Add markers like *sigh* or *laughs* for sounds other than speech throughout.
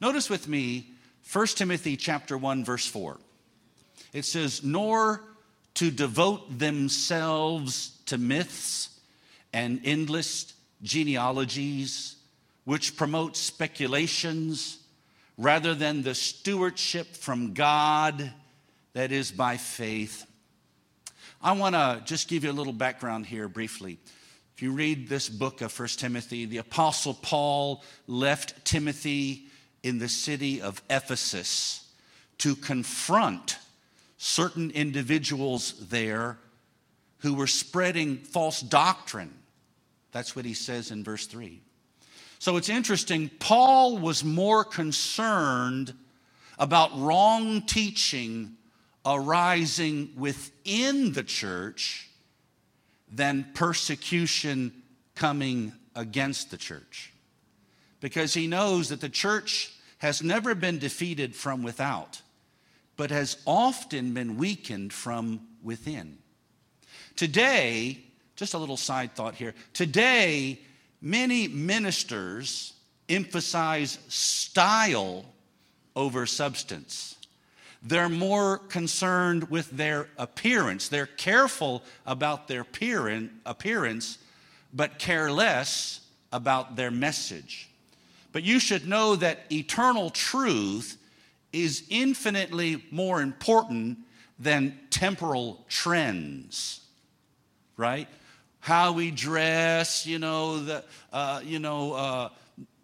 Notice with me 1 Timothy chapter 1 verse 4. It says, "Nor to devote themselves to myths and endless genealogies which promote speculations rather than the stewardship from God that is by faith." I want to just give you a little background here briefly. If you read this book of 1 Timothy, the Apostle Paul left Timothy in the city of Ephesus to confront certain individuals there who were spreading false doctrine. That's what he says in verse 3. So it's interesting, Paul was more concerned about wrong teaching arising within the church than persecution coming against the church. Because he knows that the church has never been defeated from without, but has often been weakened from within. Today, just a little side thought here. Today, many ministers emphasize style over substance. They're more concerned with their appearance. They're careful about their appearance, but care less about their message. But you should know that eternal truth is infinitely more important than temporal trends, right? How we dress, you know, the, uh, you know, uh,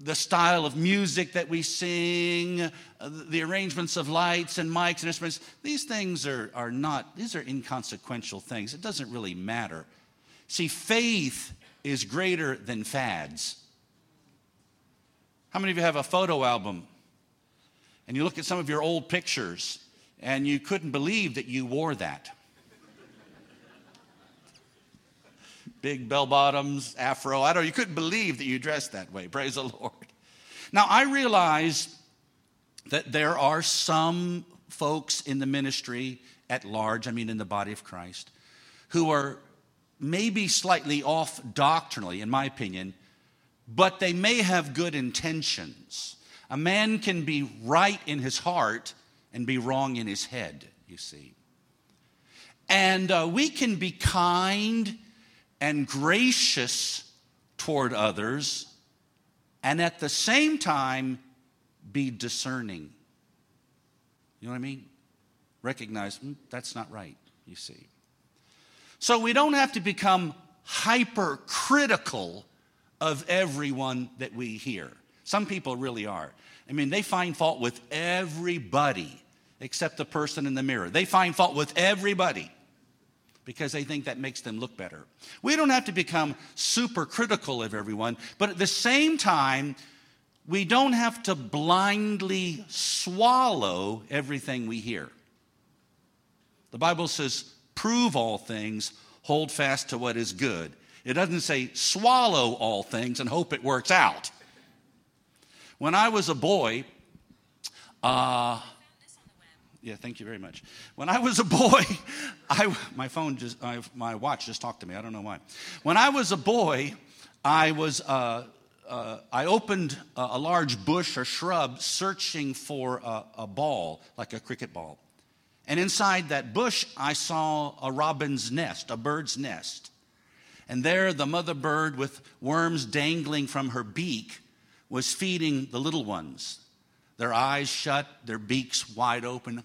the style of music that we sing, uh, the arrangements of lights and mics and instruments, these things are, are not, these are inconsequential things. It doesn't really matter. See, faith is greater than fads. How many of you have a photo album and you look at some of your old pictures and you couldn't believe that you wore that? big bell bottoms, afro. I don't know, you couldn't believe that you dressed that way. Praise the Lord. Now, I realize that there are some folks in the ministry at large, I mean, in the body of Christ, who are maybe slightly off doctrinally, in my opinion, but they may have good intentions. A man can be right in his heart and be wrong in his head, you see. And uh, we can be kind and gracious toward others, and at the same time be discerning. You know what I mean? Recognize mm, that's not right, you see. So we don't have to become hypercritical of everyone that we hear. Some people really are. I mean, they find fault with everybody except the person in the mirror. They find fault with everybody because they think that makes them look better. We don't have to become super critical of everyone, but at the same time, we don't have to blindly swallow everything we hear. The Bible says, prove all things, hold fast to what is good. It doesn't say swallow all things and hope it works out. When I was a boy, uh, yeah, thank you very much. When I was a boy, *laughs* I, my phone just, I, my watch just talked to me. I don't know why. When I was a boy, I was, uh, uh, I opened a, a, large bush or shrub searching for a, a ball, like a cricket ball. And inside that bush, I saw a robin's nest, a bird's nest. And there, the mother bird, with worms dangling from her beak, was feeding the little ones, their eyes shut, their beaks wide open,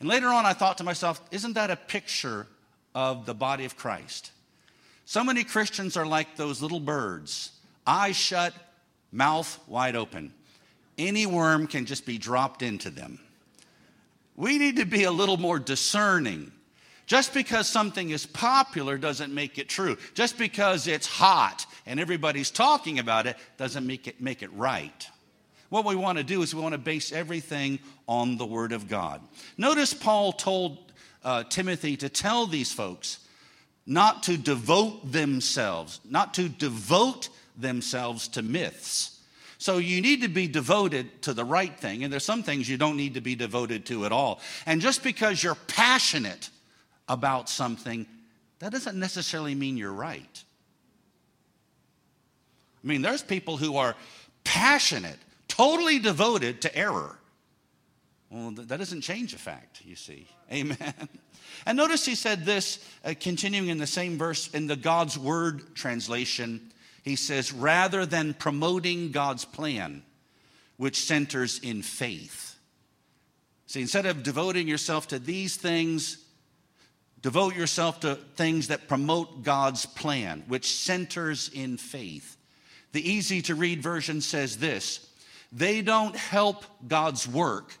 and later on, I thought to myself, isn't that a picture of the body of Christ? So many Christians are like those little birds, eyes shut, mouth wide open. Any worm can just be dropped into them. We need to be a little more discerning. Just because something is popular doesn't make it true. Just because it's hot and everybody's talking about it doesn't make it, make it right. What we want to do is we want to base everything on the Word of God. Notice Paul told uh, Timothy to tell these folks not to devote themselves, not to devote themselves to myths. So you need to be devoted to the right thing, and there's some things you don't need to be devoted to at all. And just because you're passionate about something, that doesn't necessarily mean you're right. I mean, there's people who are passionate totally devoted to error. Well, that doesn't change the fact, you see. *laughs* Amen. And notice he said this, uh, continuing in the same verse in the God's Word translation. He says, rather than promoting God's plan, which centers in faith. See, instead of devoting yourself to these things, devote yourself to things that promote God's plan, which centers in faith. The easy to read version says this they don't help God's work,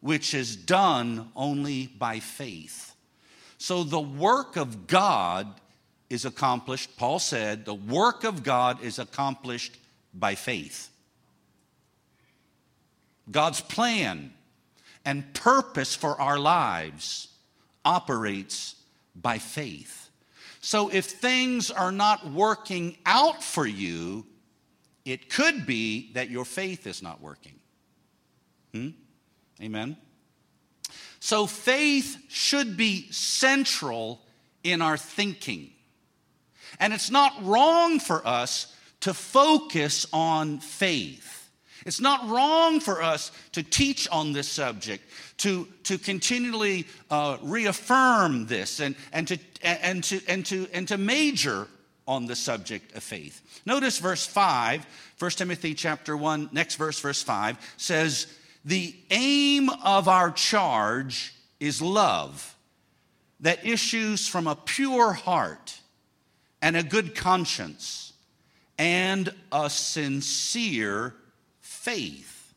which is done only by faith. So the work of God is accomplished, Paul said, the work of God is accomplished by faith. God's plan and purpose for our lives operates by faith. So if things are not working out for you, it could be that your faith is not working. Hmm? Amen. So faith should be central in our thinking. And it's not wrong for us to focus on faith. It's not wrong for us to teach on this subject, to, to continually uh, reaffirm this and, and, to, and, to, and, to, and to major on the subject of faith. Notice verse 5, 1 Timothy chapter 1, next verse, verse 5, says, The aim of our charge is love that issues from a pure heart and a good conscience and a sincere faith.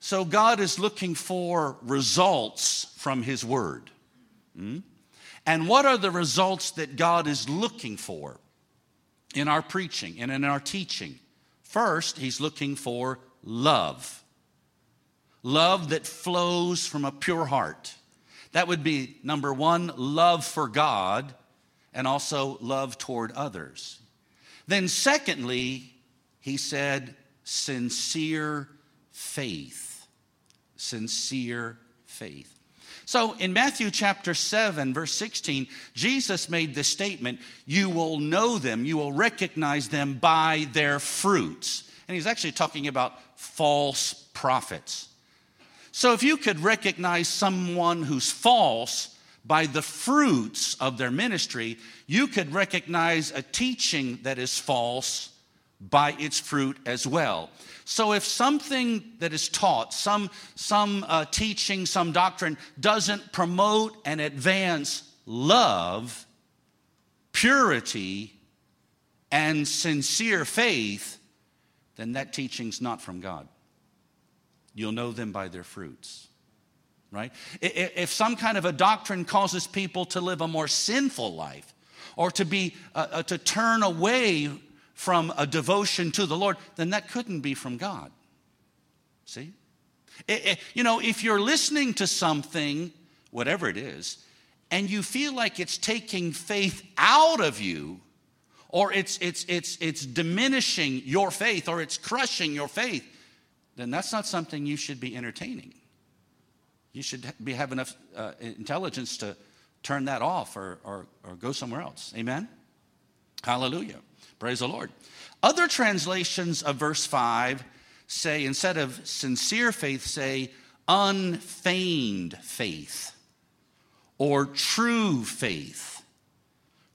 So God is looking for results from His Word. Hmm? And what are the results that God is looking for in our preaching and in our teaching? First, He's looking for love. Love that flows from a pure heart. That would be number one, love for God, and also love toward others. Then, secondly, he said, sincere faith. Sincere faith. So in Matthew chapter 7, verse 16, Jesus made this statement You will know them, you will recognize them by their fruits. And he's actually talking about false prophets. So if you could recognize someone who's false by the fruits of their ministry, you could recognize a teaching that is false by its fruit as well. So if something that is taught, some, some uh, teaching, some doctrine doesn't promote and advance love, purity, and sincere faith, then that teaching's not from God. You'll know them by their fruits. Right? If some kind of a doctrine causes people to live a more sinful life or to be uh, uh, to turn away from a devotion to the Lord, then that couldn't be from God. See? It, it, you know, if you're listening to something, whatever it is, and you feel like it's taking faith out of you, or it's, it's, it's, it's diminishing your faith, or it's crushing your faith, then that's not something you should be entertaining. You should be, have enough uh, intelligence to turn that off or, or, or go somewhere else. Amen? Hallelujah. Praise the Lord. Other translations of verse 5 say, instead of sincere faith, say unfeigned faith or true faith,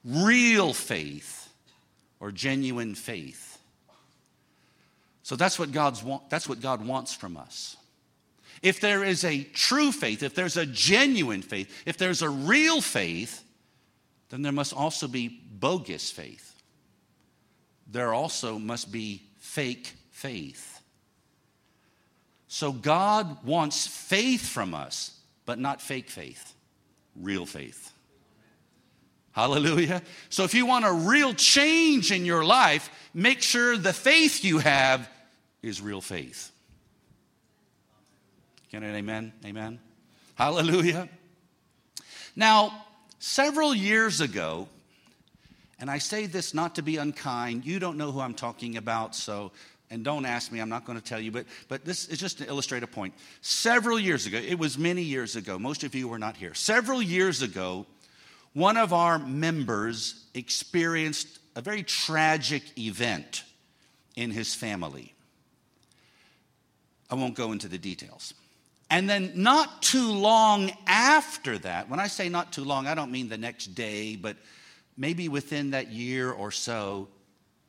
real faith, or genuine faith. So that's what, God's want, that's what God wants from us. If there is a true faith, if there's a genuine faith, if there's a real faith, then there must also be bogus faith there also must be fake faith. So God wants faith from us, but not fake faith, real faith. Hallelujah. So if you want a real change in your life, make sure the faith you have is real faith. Can it amen? Amen. Hallelujah. Now, several years ago, and I say this not to be unkind. You don't know who I'm talking about, so, and don't ask me, I'm not going to tell you, but, but this is just to illustrate a point. Several years ago, it was many years ago, most of you were not here. Several years ago, one of our members experienced a very tragic event in his family. I won't go into the details. And then, not too long after that, when I say not too long, I don't mean the next day, but maybe within that year or so,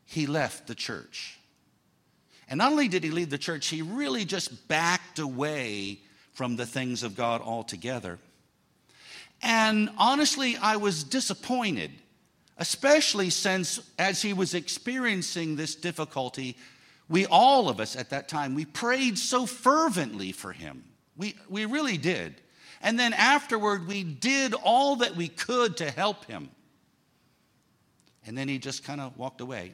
he left the church. And not only did he leave the church, he really just backed away from the things of God altogether. And honestly, I was disappointed, especially since as he was experiencing this difficulty, we all of us at that time, we prayed so fervently for him. We, we really did. And then afterward, we did all that we could to help him. And then he just kind of walked away.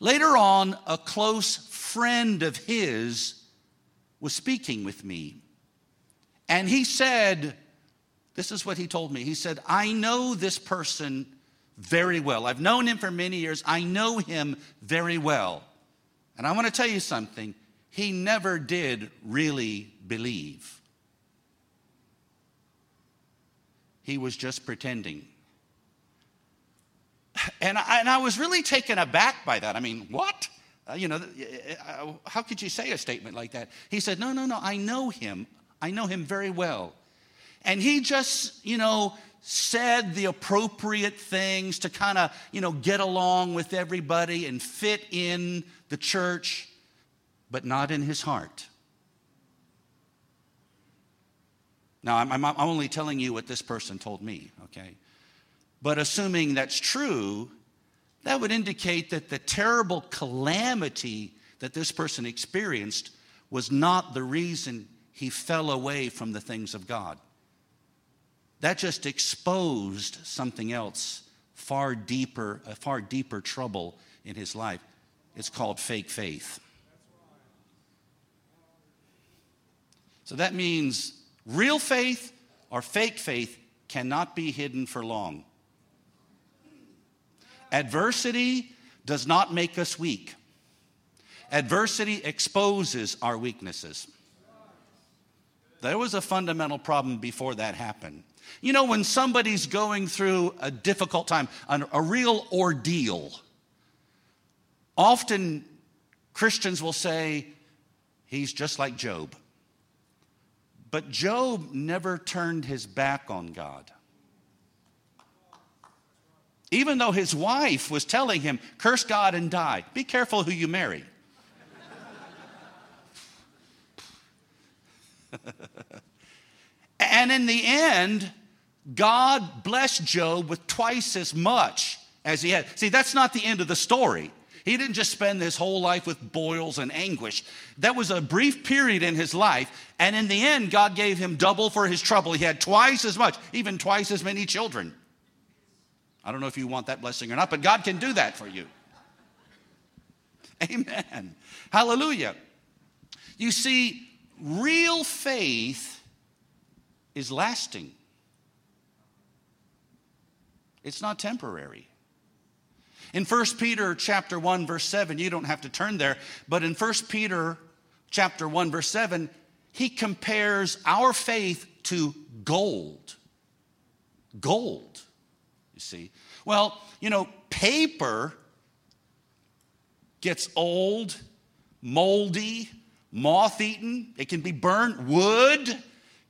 Later on, a close friend of his was speaking with me. And he said, This is what he told me. He said, I know this person very well. I've known him for many years. I know him very well. And I want to tell you something. He never did really believe, he was just pretending. And I, and I was really taken aback by that. I mean, what? Uh, you know, uh, how could you say a statement like that? He said, No, no, no, I know him. I know him very well. And he just, you know, said the appropriate things to kind of, you know, get along with everybody and fit in the church, but not in his heart. Now, I'm, I'm, only telling you what this person told me, okay? But assuming that's true, that would indicate that the terrible calamity that this person experienced was not the reason he fell away from the things of God. That just exposed something else far deeper, a far deeper trouble in his life. It's called fake faith. So that means real faith or fake faith cannot be hidden for long. Adversity does not make us weak. Adversity exposes our weaknesses. There was a fundamental problem before that happened. You know, when somebody's going through a difficult time, a real ordeal, often Christians will say, he's just like Job. But Job never turned his back on God. Even though his wife was telling him, curse God and die. Be careful who you marry. *laughs* and in the end, God blessed Job with twice as much as he had. See, that's not the end of the story. He didn't just spend his whole life with boils and anguish. That was a brief period in his life. And in the end, God gave him double for his trouble. He had twice as much, even twice as many children. I don't know if you want that blessing or not, but God can do that for you. Amen. Hallelujah. You see, real faith is lasting. It's not temporary. In 1 Peter chapter 1 verse 7, you don't have to turn there, but in 1 Peter chapter 1 verse 7, he compares our faith to gold. Gold see. Well, you know, paper gets old, moldy, moth eaten, it can be burnt. Wood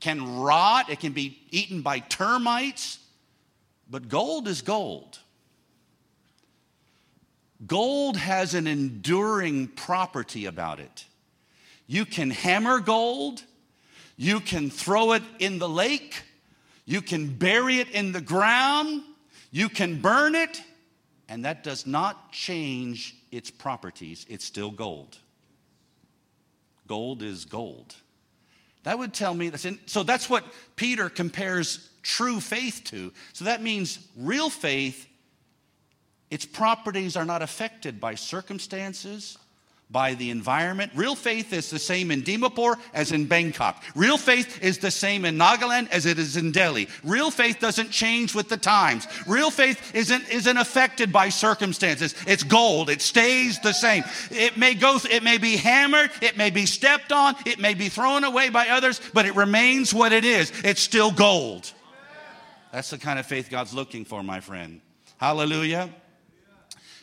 can rot, it can be eaten by termites. But gold is gold. Gold has an enduring property about it. You can hammer gold, you can throw it in the lake, you can bury it in the ground, you can burn it, and that does not change its properties. It's still gold. Gold is gold. That would tell me that's in, so that's what Peter compares true faith to. So that means real faith, its properties are not affected by circumstances, by the environment. Real faith is the same in Dimapur as in Bangkok. Real faith is the same in Nagaland as it is in Delhi. Real faith doesn't change with the times. Real faith isn't, isn't affected by circumstances. It's gold. It stays the same. It may go, it may be hammered, it may be stepped on, it may be thrown away by others, but it remains what it is. It's still gold. That's the kind of faith God's looking for, my friend. Hallelujah.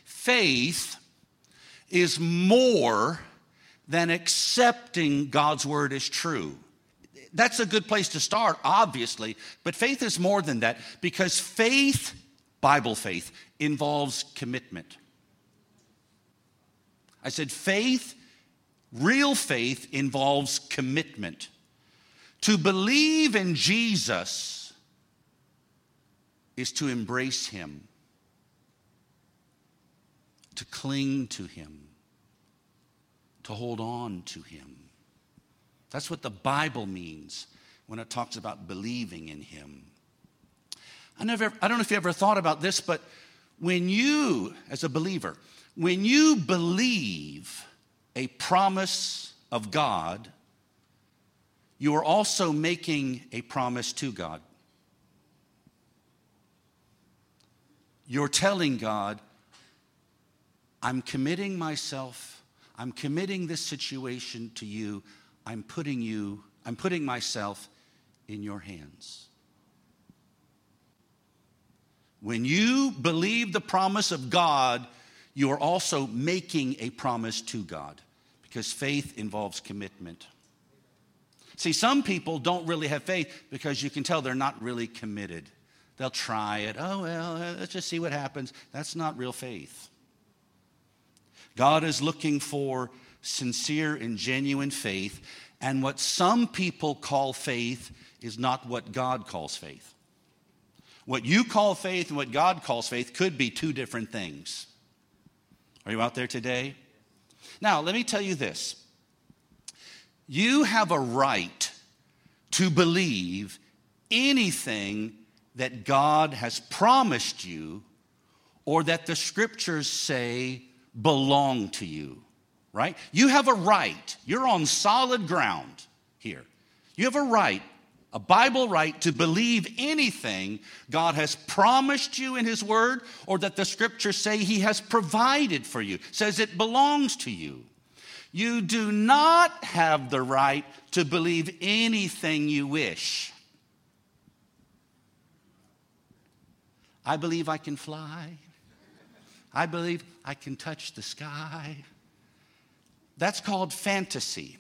Faith is more than accepting God's word as true. That's a good place to start, obviously, but faith is more than that because faith, Bible faith, involves commitment. I said faith, real faith, involves commitment. To believe in Jesus is to embrace him, to cling to him, to hold on to him. That's what the Bible means when it talks about believing in him. I, never, I don't know if you ever thought about this, but when you, as a believer, when you believe a promise of God, you are also making a promise to God. You're telling God, I'm committing myself, I'm committing this situation to you, I'm putting you, I'm putting myself in your hands. When you believe the promise of God, you are also making a promise to God because faith involves commitment. See, some people don't really have faith because you can tell they're not really committed. They'll try it. Oh, well, let's just see what happens. That's not real faith. God is looking for sincere and genuine faith, and what some people call faith is not what God calls faith. What you call faith and what God calls faith could be two different things. Are you out there today? Now, let me tell you this you have a right to believe anything that God has promised you or that the scriptures say belong to you, right? You have a right. You're on solid ground here. You have a right, a Bible right, to believe anything God has promised you in His Word or that the scriptures say He has provided for you, says it belongs to you. You do not have the right to believe anything you wish. I believe I can fly. I believe I can touch the sky. That's called fantasy.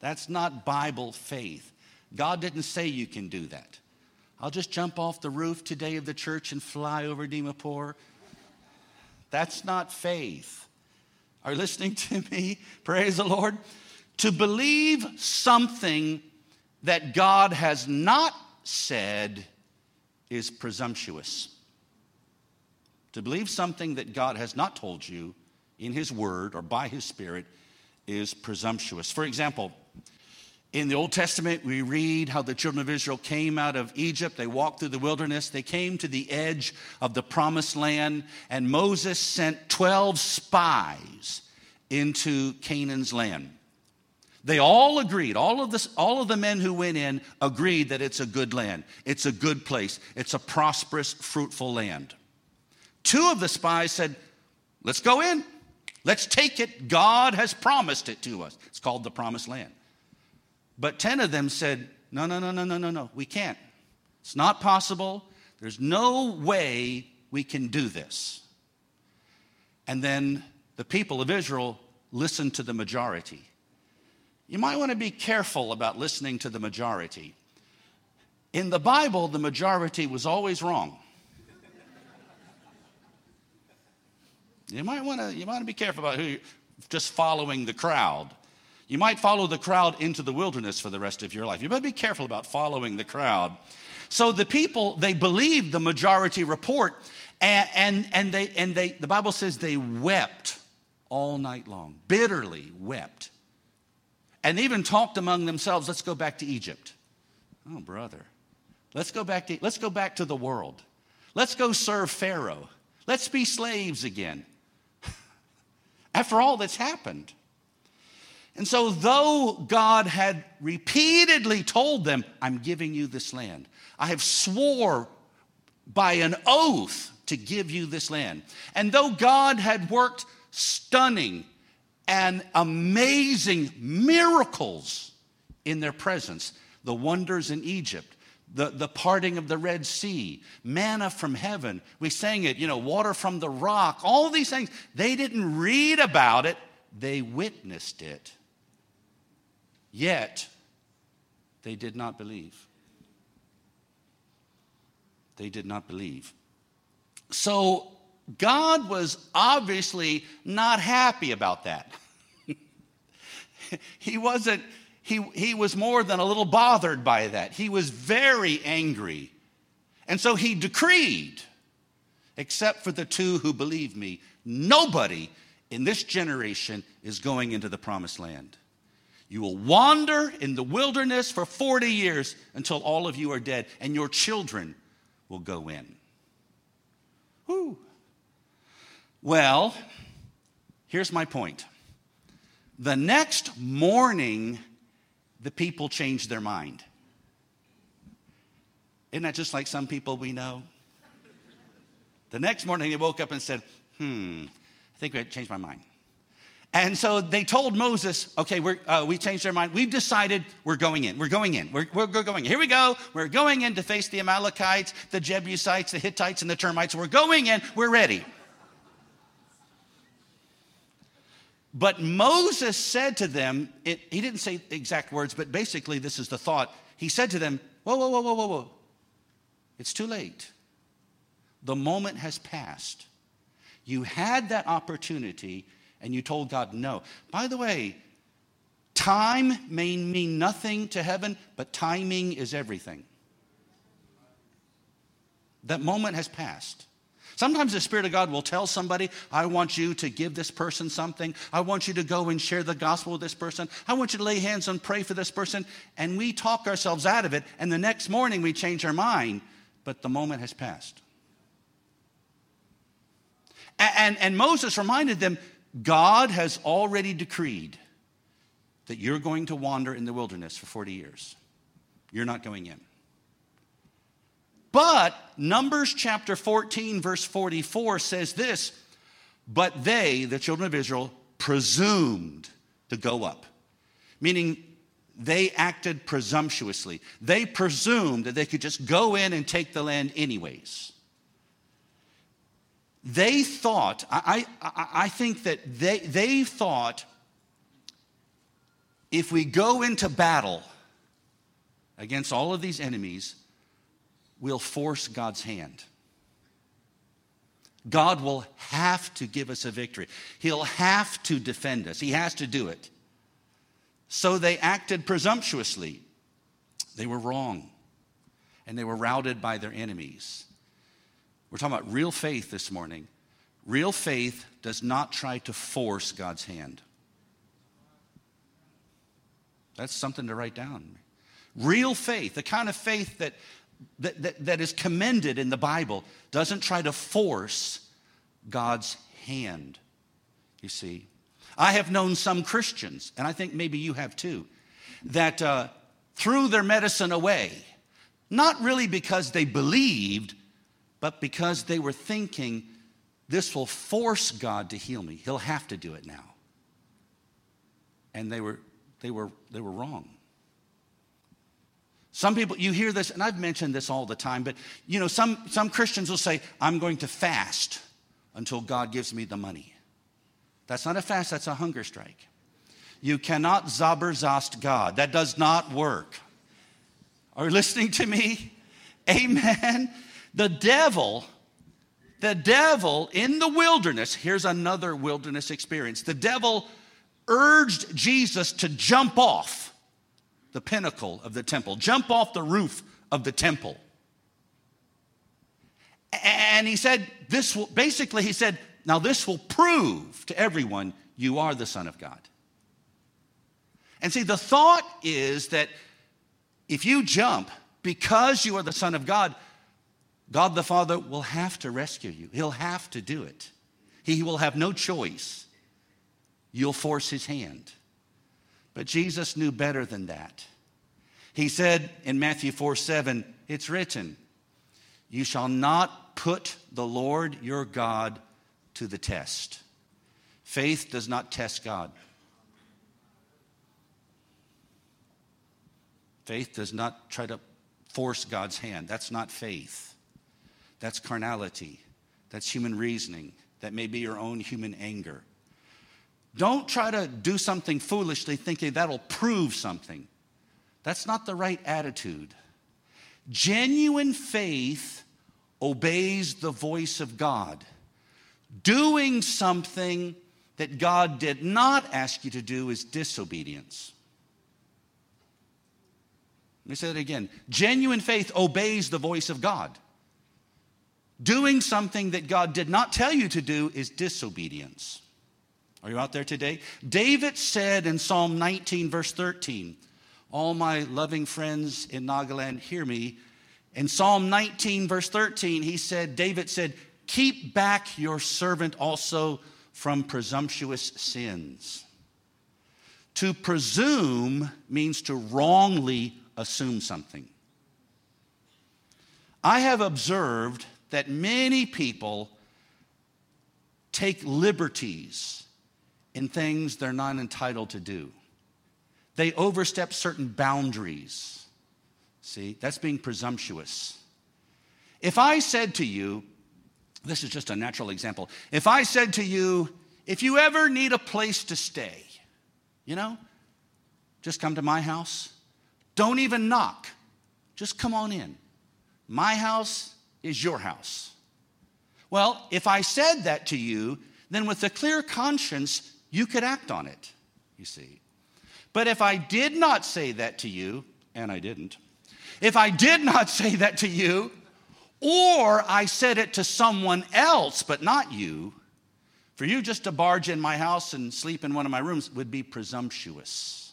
That's not Bible faith. God didn't say you can do that. I'll just jump off the roof today of the church and fly over Dimapur. That's not faith. Are you listening to *laughs* me? Praise the Lord. To believe something that God has not said is presumptuous. To believe something that God has not told you in His Word or by His Spirit is presumptuous. For example, in the Old Testament, we read how the children of Israel came out of Egypt. They walked through the wilderness. They came to the edge of the promised land, and Moses sent 12 spies into Canaan's land. They all agreed, all of, this, all of the men who went in agreed that it's a good land. It's a good place. It's a prosperous, fruitful land. Two of the spies said, Let's go in. Let's take it. God has promised it to us. It's called the promised land. But 10 of them said, No, no, no, no, no, no, no. We can't. It's not possible. There's no way we can do this. And then the people of Israel listened to the majority. You might want to be careful about listening to the majority. In the Bible, the majority was always wrong. You might want to, you might be careful about who you're just following the crowd. You might follow the crowd into the wilderness for the rest of your life. You better be careful about following the crowd. So the people, they believed the majority report, and, and, and, they, and they, the Bible says they wept all night long, bitterly wept, and even talked among themselves, let's go back to Egypt. Oh, brother. Let's go back to, let's go back to the world. Let's go serve Pharaoh. Let's be slaves again. After all that's happened. And so, though God had repeatedly told them, I'm giving you this land, I have swore by an oath to give you this land. And though God had worked stunning and amazing miracles in their presence. The wonders in Egypt, the, the parting of the Red Sea, manna from heaven. We sang it, you know, water from the rock, all these things. They didn't read about it, they witnessed it, yet they did not believe. They did not believe. So God was obviously not happy about that. *laughs* he wasn't, he, he was more than a little bothered by that. He was very angry. And so he decreed, except for the two who believe me, nobody in this generation is going into the promised land. You will wander in the wilderness for 40 years until all of you are dead, and your children will go in. Whew. Well, here's my point. The next morning, the people changed their mind. Isn't that just like some people we know? The next morning, they woke up and said, Hmm, I think I changed my mind. And so they told Moses, okay, uh, we changed our mind. We've decided we're going in. We're going in. We're, we're, going in. Here we go. We're going in to face the Amalekites, the Jebusites, the Hittites, and the termites. We're going in. We're ready. But Moses said to them, it, he didn't say exact words, but basically this is the thought. He said to them, Whoa, whoa, whoa, whoa, whoa, whoa. It's too late. The moment has passed. You had that opportunity and you told God no. By the way, time may mean nothing to heaven, but timing is everything. That moment has passed. Sometimes the Spirit of God will tell somebody, I want you to give this person something. I want you to go and share the gospel with this person. I want you to lay hands and pray for this person. And we talk ourselves out of it. And the next morning we change our mind, but the moment has passed. And, and, and Moses reminded them God has already decreed that you're going to wander in the wilderness for 40 years. You're not going in. But Numbers chapter 14, verse 44 says this But they, the children of Israel, presumed to go up, meaning they acted presumptuously. They presumed that they could just go in and take the land anyways. They thought, I, I, I think that they, they thought if we go into battle against all of these enemies, we'll force God's hand. God will have to give us a victory. He'll have to defend us. He has to do it. So they acted presumptuously. They were wrong. And they were routed by their enemies. We're talking about real faith this morning. Real faith does not try to force God's hand. That's something to write down. Real faith, the kind of faith that that, that, that is commended in the Bible doesn't try to force God's hand, you see. I have known some Christians, and I think maybe you have too, that uh, threw their medicine away, not really because they believed, but because they were thinking, this will force God to heal me. He'll have to do it now. And they were, they were, they were wrong. Some people, you hear this, and I've mentioned this all the time, but you know, some, some Christians will say, I'm going to fast until God gives me the money. That's not a fast, that's a hunger strike. You cannot zaberzast God. That does not work. Are you listening to me? Amen. The devil, the devil in the wilderness, here's another wilderness experience. The devil urged Jesus to jump off the pinnacle of the temple, jump off the roof of the temple. And he said, This will basically, he said, Now this will prove to everyone you are the Son of God. And see, the thought is that if you jump because you are the Son of God, God the Father will have to rescue you. He'll have to do it. He will have no choice. You'll force his hand. But Jesus knew better than that. He said in Matthew 4 7, it's written, You shall not put the Lord your God to the test. Faith does not test God. Faith does not try to force God's hand. That's not faith. That's carnality. That's human reasoning. That may be your own human anger. Don't try to do something foolishly thinking that'll prove something. That's not the right attitude. Genuine faith obeys the voice of God. Doing something that God did not ask you to do is disobedience. Let me say that again. Genuine faith obeys the voice of God. Doing something that God did not tell you to do is disobedience. Are you out there today? David said in Psalm 19, verse 13, All my loving friends in Nagaland, hear me. In Psalm 19, verse 13, he said, David said, Keep back your servant also from presumptuous sins. To presume means to wrongly assume something. I have observed that many people take liberties in things they're not entitled to do. They overstep certain boundaries. See, that's being presumptuous. If I said to you, this is just a natural example. If I said to you, if you ever need a place to stay, you know, just come to my house. Don't even knock. Just come on in. My house is your house. Well, if I said that to you, then with a clear conscience, you could act on it, you see. But if I did not say that to you, and I didn't, if I did not *laughs* say that to you, or I said it to someone else but not you, for you just to barge in my house and sleep in one of my rooms would be presumptuous.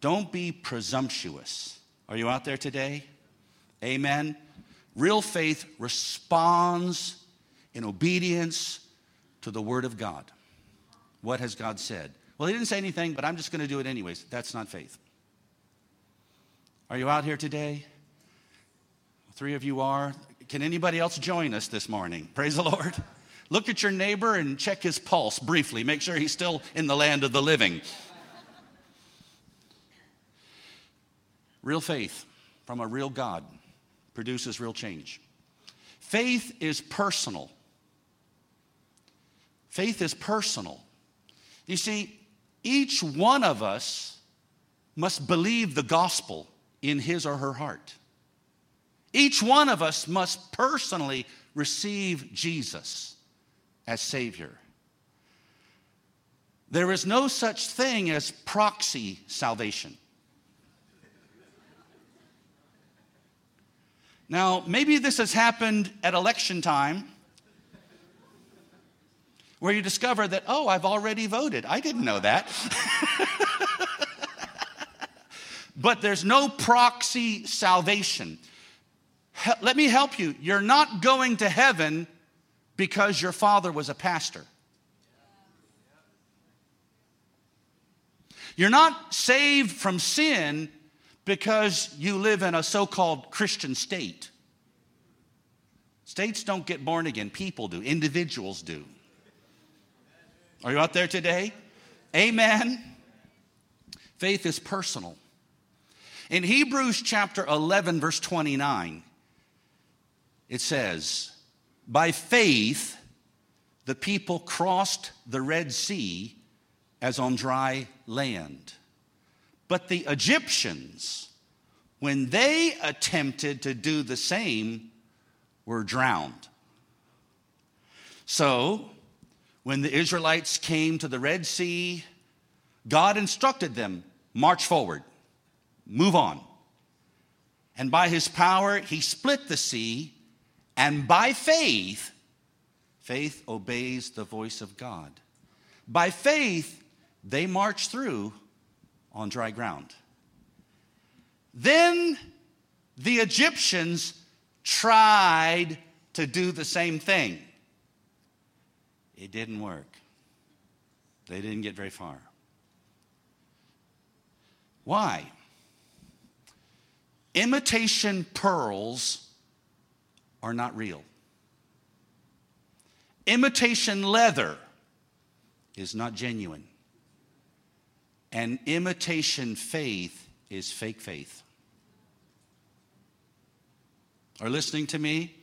Don't be presumptuous. Are you out there today? Amen. Real faith responds in obedience to the Word of God. What has God said? Well, He didn't say anything, but I'm just going to do it anyways. That's not faith. Are you out here today? Three of you are. Can anybody else join us this morning? Praise the Lord. Look at your neighbor and check his pulse briefly. Make sure he's still in the land of the living. Real faith from a real God produces real change. Faith is personal. Faith is personal. You see, each one of us must believe the gospel in his or her heart. Each one of us must personally receive Jesus as Savior. There is no such thing as proxy salvation. Now, maybe this has happened at election time where you discover that, oh, I've already voted. I didn't know that. *laughs* but there's no proxy salvation. He- let me help you. You're not going to heaven because your father was a pastor. You're not saved from sin because you live in a so called Christian state. States don't get born again, people do, individuals do. Are you out there today? Amen. Faith is personal. In Hebrews chapter 11, verse 29, it says, By faith, the people crossed the Red Sea as on dry land. But the Egyptians, when they attempted to do the same, were drowned. So, when the Israelites came to the Red Sea, God instructed them march forward, move on. And by his power, he split the sea, and by faith, faith obeys the voice of God. By faith, they marched through on dry ground. Then the Egyptians tried to do the same thing. It didn't work. They didn't get very far. Why? Imitation pearls are not real. Imitation leather is not genuine. And imitation faith is fake faith. Are listening to me?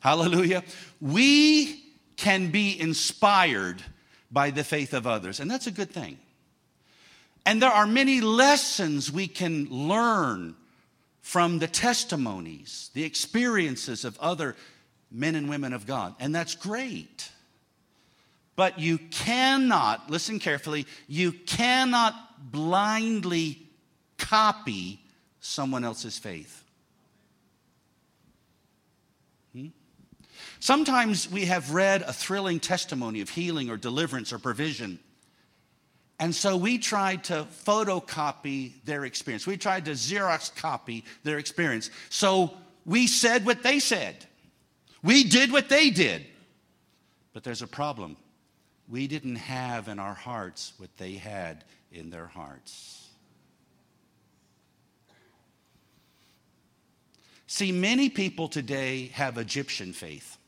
Hallelujah. We can be inspired by the faith of others, and that's a good thing. And there are many lessons we can learn from the testimonies, the experiences of other men and women of God, and that's great. But you cannot, listen carefully, you cannot blindly copy someone else's faith. Sometimes we have read a thrilling testimony of healing or deliverance or provision. And so we tried to photocopy their experience. We tried to Xerox copy their experience. So we said what they said. We did what they did. But there's a problem. We didn't have in our hearts what they had in their hearts. See, many people today have Egyptian faith,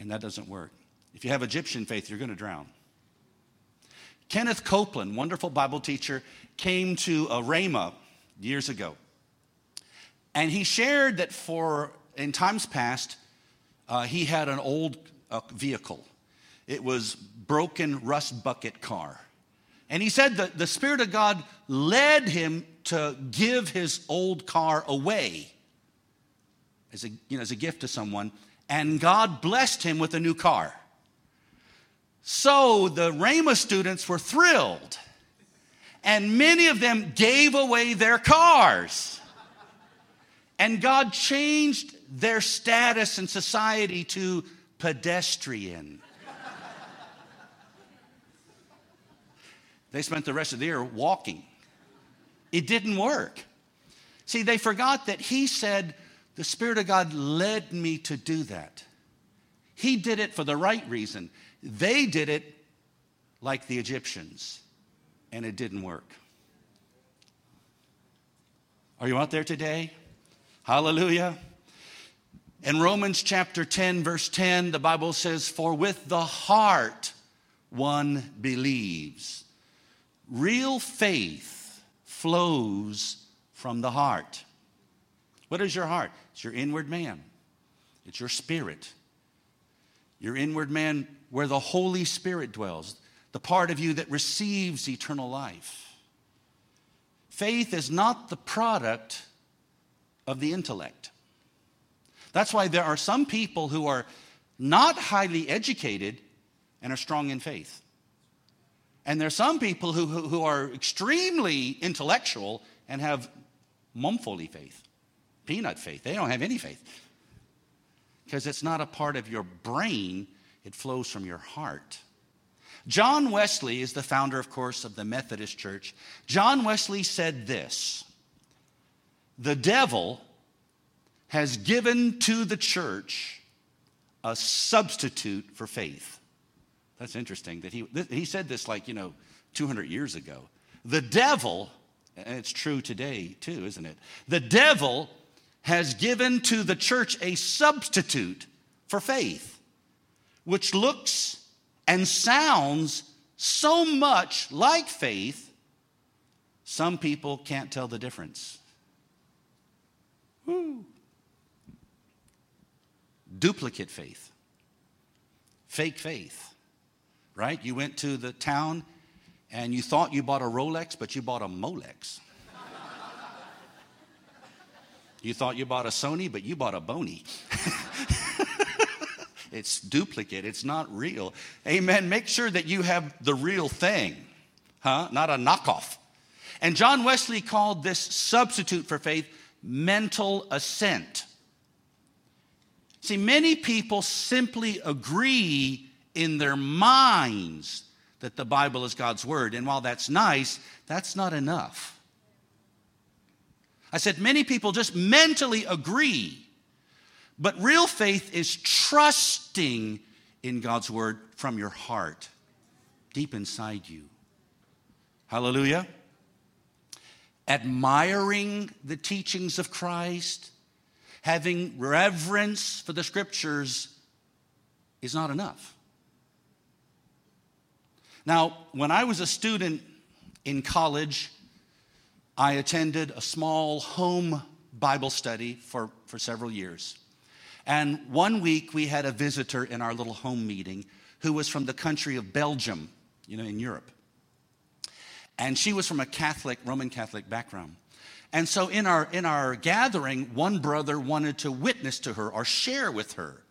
and that doesn't work. If you have Egyptian faith, you're going to drown. Kenneth Copeland, wonderful Bible teacher, came to a Rhema years ago. And he shared that for, in times past, uh, he had an old uh, vehicle. It was broken rust bucket car. And he said that the Spirit of God led him to give his old car away as a, you know, as a gift to someone. And God blessed him with a new car. So the Rhema students were thrilled. And many of them gave away their cars. And God changed their status in society to pedestrian. they spent the rest of the year walking. It didn't work. See, they forgot that He said, The Spirit of God led me to do that. He did it for the right reason. They did it like the Egyptians, and it didn't work. Are you out there today? Hallelujah. In Romans chapter 10, verse 10, the Bible says, For with the heart one believes. Real faith flows from the heart. What is your heart? It's your inward man, it's your spirit. Your inward man where the Holy Spirit dwells, the part of you that receives eternal life. Faith is not the product of the intellect. That's why there are some people who are not highly educated and are strong in faith. And there are some people who, who, who are extremely intellectual and have mumfully faith, peanut faith. They don't have any faith because it's not a part of your brain, it flows from your heart. John Wesley is the founder, of course, of the Methodist Church. John Wesley said this The devil has given to the church a substitute for faith. That's interesting that he, he said this like, you know, 200 years ago. The devil, and it's true today too, isn't it? The devil has given to the church a substitute for faith which looks and sounds so much like faith, some people can't tell the difference. Woo. Duplicate faith, fake faith, right? You went to the town and you thought you bought a Rolex, but you bought a Molex. You thought you bought a Sony, but you bought a Boney. *laughs* It's duplicate, it's not real. Amen. Make sure that you have the real thing, huh? Not a knockoff. And John Wesley called this substitute for faith mental assent. See, many people simply agree in their minds that the Bible is God's word. And while that's nice, that's not enough. I said, many people just mentally agree but real faith is trusting in God's word from your heart, deep inside you. Hallelujah. Admiring the teachings of Christ, having reverence for the scriptures is not enough. Now, when I was a student in college, I attended a small home Bible study for, for several years. And one week we had a visitor in our little home meeting who was from the country of Belgium, you know, in Europe. And she was from a Catholic, Roman Catholic background. And so in our, in our gathering, one brother wanted to witness to her or share with her.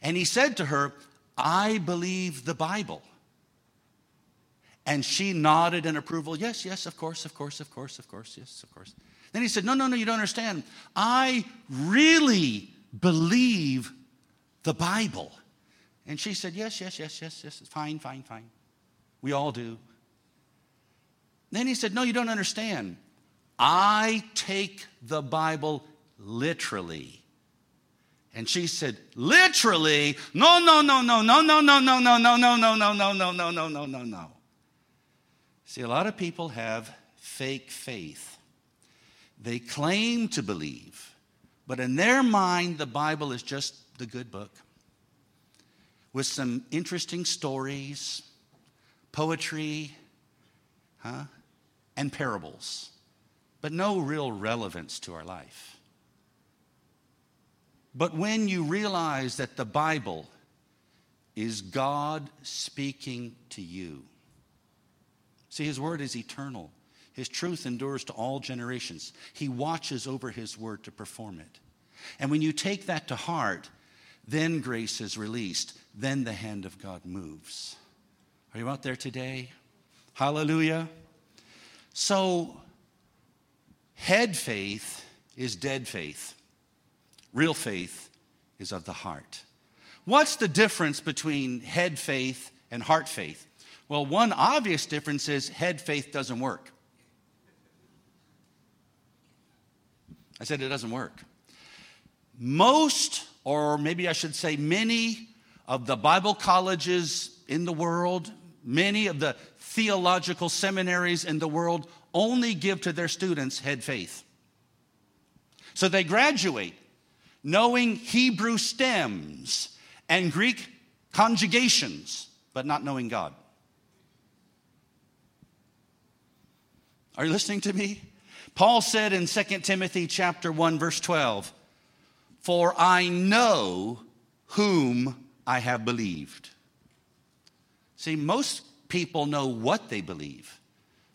And he said to her, I believe the Bible. And she nodded in approval. Yes, yes, of course, of course, of course, of course, yes, of course. Then he said, No, no, no, you don't understand. I really believe the Bible. And she said, Yes, yes, yes, yes, yes, fine, fine, fine. We all do. Then he said, No, you don't understand. I take the Bible literally. And she said, Literally? No, no, no, no, no, no, no, no, no, no, no, no, no, no, no, no, no, no, no, no. See, a lot of people have fake faith. They claim to believe, but in their mind, the Bible is just the good book with some interesting stories, poetry, huh, and parables, but no real relevance to our life. But when you realize that the Bible is God speaking to you, see, His Word is eternal. His truth endures to all generations. He watches over His Word to perform it. And when you take that to heart, then grace is released. Then the hand of God moves. Are you out there today? Hallelujah. So, head faith is dead faith. Real faith is of the heart. What's the difference between head faith and heart faith? Well, one obvious difference is head faith doesn't work. I said it doesn't work. Most, or maybe I should say many, of the Bible colleges in the world, many of the theological seminaries in the world only give to their students head faith. So they graduate knowing Hebrew stems and Greek conjugations, but not knowing God. Are you listening to me? Paul said in 2 Timothy chapter 1 verse 12, "For I know whom I have believed." See, most people know what they believe.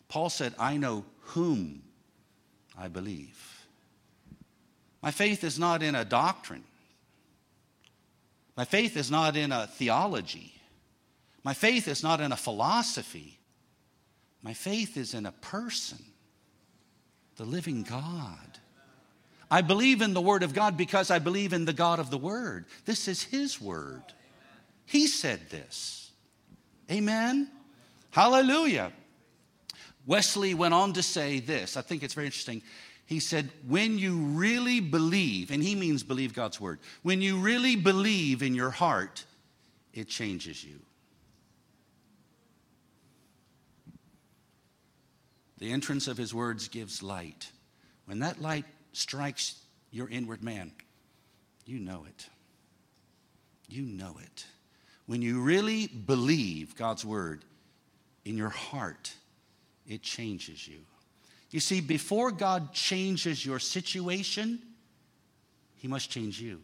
Paul said, "I know whom I believe." My faith is not in a doctrine. My faith is not in a theology. My faith is not in a philosophy. My faith is in a person the living God. I believe in the Word of God because I believe in the God of the Word. This is His Word. He said this. Amen? Hallelujah. Wesley went on to say this. I think it's very interesting. He said, When you really believe, and he means believe God's Word, when you really believe in your heart, it changes you. The entrance of his words gives light. When that light strikes your inward man, you know it. You know it. When you really believe God's word in your heart, it changes you. You see, before God changes your situation, he must change you.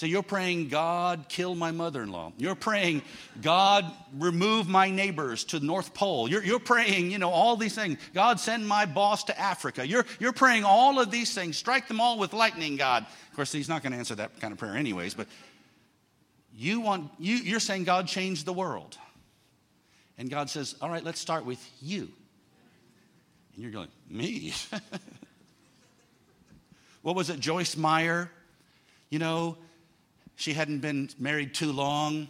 So you're praying, God, kill my mother in law. You're praying, God, remove my neighbors to the North Pole. You're, you're praying, you know, all these things. God, send my boss to Africa. You're, you're praying all of these things. Strike them all with lightning, God. Of course, he's not going to answer that kind of prayer, anyways, but you want, you, you're saying, God, change the world. And God says, All right, let's start with you. And you're going, Me? *laughs* what was it, Joyce Meyer? You know, she hadn't been married too long,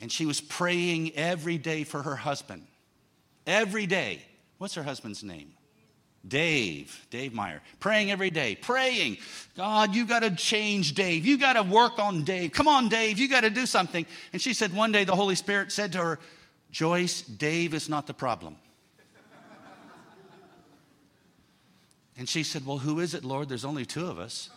and she was praying every day for her husband. Every day. What's her husband's name? Dave, Dave Meyer, praying every day, praying, God, you got to change Dave. You got to work on Dave. Come on, Dave, you got to do something. And she said one day the Holy Spirit said to her, Joyce, Dave is not the problem. and she said, Well, who is it, Lord? There's only two of us.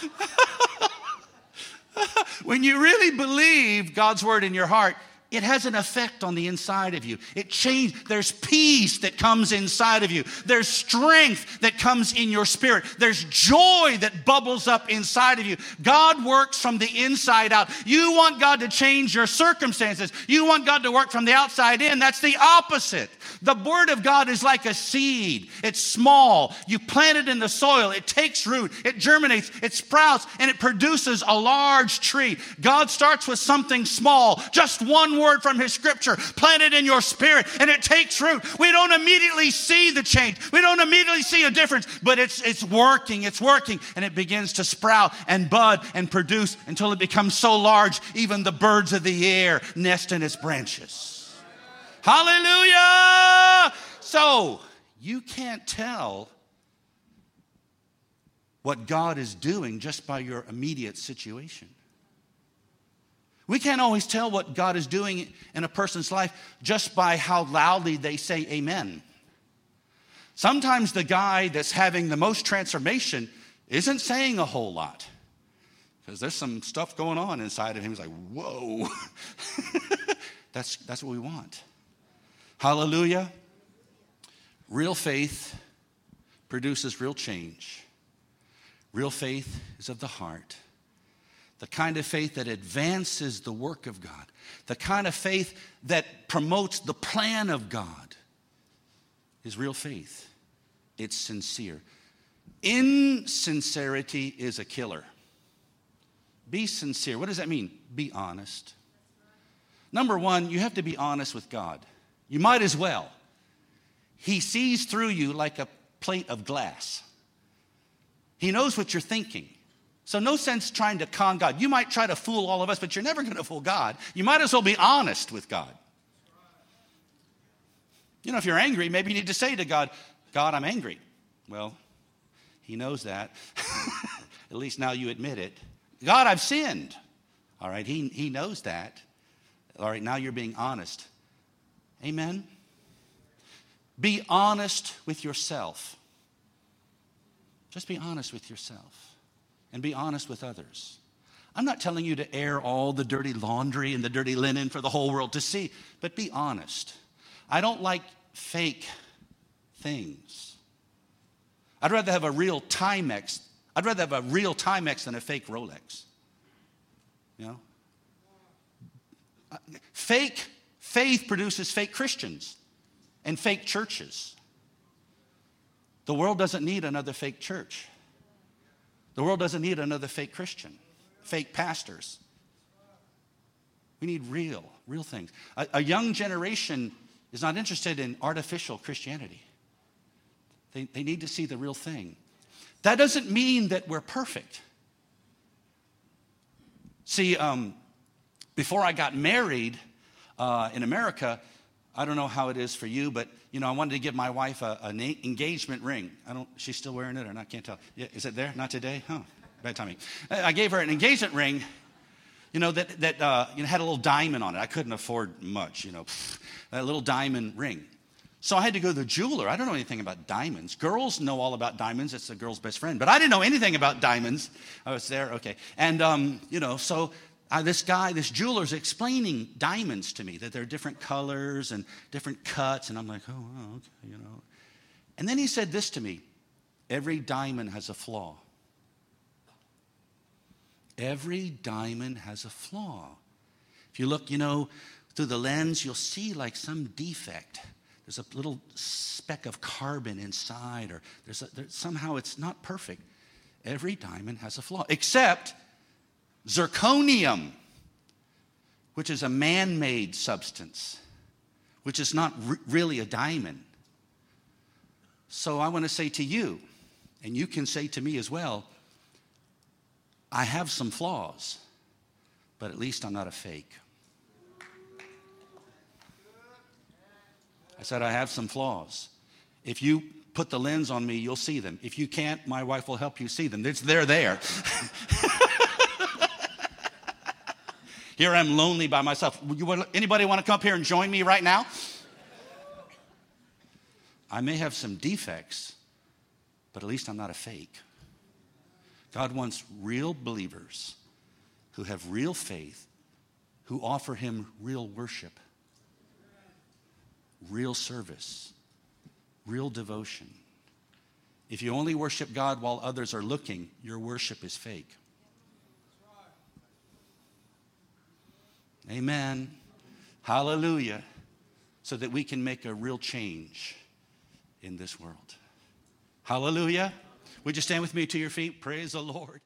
*laughs* when you really believe God's word in your heart, it has an effect on the inside of you. It changes. There's peace that comes inside of you. There's strength that comes in your spirit. There's joy that bubbles up inside of you. God works from the inside out. You want God to change your circumstances. You want God to work from the outside in. That's the opposite. The word of God is like a seed. It's small. You plant it in the soil. It takes root. It germinates. It sprouts and it produces a large tree. God starts with something small, just one word from His scripture planted in your spirit, and it takes root. We don't immediately see the change, we don't immediately see a difference, but it's, it's working, it's working, and it begins to sprout and bud and produce until it becomes so large, even the birds of the air nest in its branches. Hallelujah! So, you can't tell what God is doing just by your immediate situation. We can't always tell what God is doing in a person's life just by how loudly they say amen. Sometimes the guy that's having the most transformation isn't saying a whole lot because there's some stuff going on inside of him. He's like, whoa. *laughs* that's, that's what we want. Hallelujah. Real faith produces real change. Real faith is of the heart the kind of faith that advances the work of God, the kind of faith that promotes the plan of God, is real faith. It's sincere. Insincerity is a killer. Be sincere. What does that mean? Be honest. Number one, you have to be honest with God. You might as well. He sees through you like a plate of glass. He knows what you're thinking. So, no sense trying to con God. You might try to fool all of us, but you're never going to fool God. You might as well be honest with God. You know, if you're angry, maybe you need to say to God, God, I'm angry. Well, He knows that. *laughs* At least now you admit it. God, I've sinned. All right, He, he knows that. All right, now you're being honest. Amen? Be honest with yourself. Just be honest with yourself and be honest with others. I'm not telling you to air all the dirty laundry and the dirty linen for the whole world to see, but be honest. I don't like fake things. I'd rather have a real Timex. I'd rather have a real Timex than a fake Rolex. You know? Fake faith produces fake Christians and fake churches. The world doesn't need another fake church. The world doesn't need another fake Christian, fake pastors. We need real, real things. A, a young generation is not interested in artificial Christianity. They, they need to see the real thing. That doesn't mean that we're perfect. See, um, before I got married uh, in America, I don't know how it is for you, but you know, I wanted to give my wife a, an engagement ring. I don't. She's still wearing it, or not? Can't tell. Yeah, is it there? Not today? Huh? Bad timing. I gave her an engagement ring. You know that that uh, you know had a little diamond on it. I couldn't afford much. You know, *laughs* a little diamond ring. So I had to go to the jeweler. I don't know anything about diamonds. Girls know all about diamonds. It's a girl's best friend. But I didn't know anything about diamonds. I was there, okay. And, um, you know, so uh, this guy, this jeweler's explaining diamonds to me, that they're different colors and different cuts. And I'm like, oh, okay, you know. And then he said this to me every diamond has a flaw. Every diamond has a flaw. If you look, you know, through the lens, you'll see like some defect. There's a little speck of carbon inside, or there's, a, there, somehow it's not perfect. Every diamond has a flaw, except Zirconium, which is a man made substance, which is not re- really a diamond. So I want to say to you, and you can say to me as well, I have some flaws, but at least I'm not a fake. I said, I have some flaws. If you put the lens on me, you'll see them. If you can't, my wife will help you see them. It's, they're there. *laughs* Here I'm lonely by myself. Anybody want to come up here and join me right now? I may have some defects, but at least I'm not a fake. God wants real believers who have real faith, who offer him real worship, real service, real devotion. If you only worship God while others are looking, your worship is fake. Amen. Hallelujah. So that we can make a real change in this world. Hallelujah. Would you stand with me to your feet? Praise the Lord.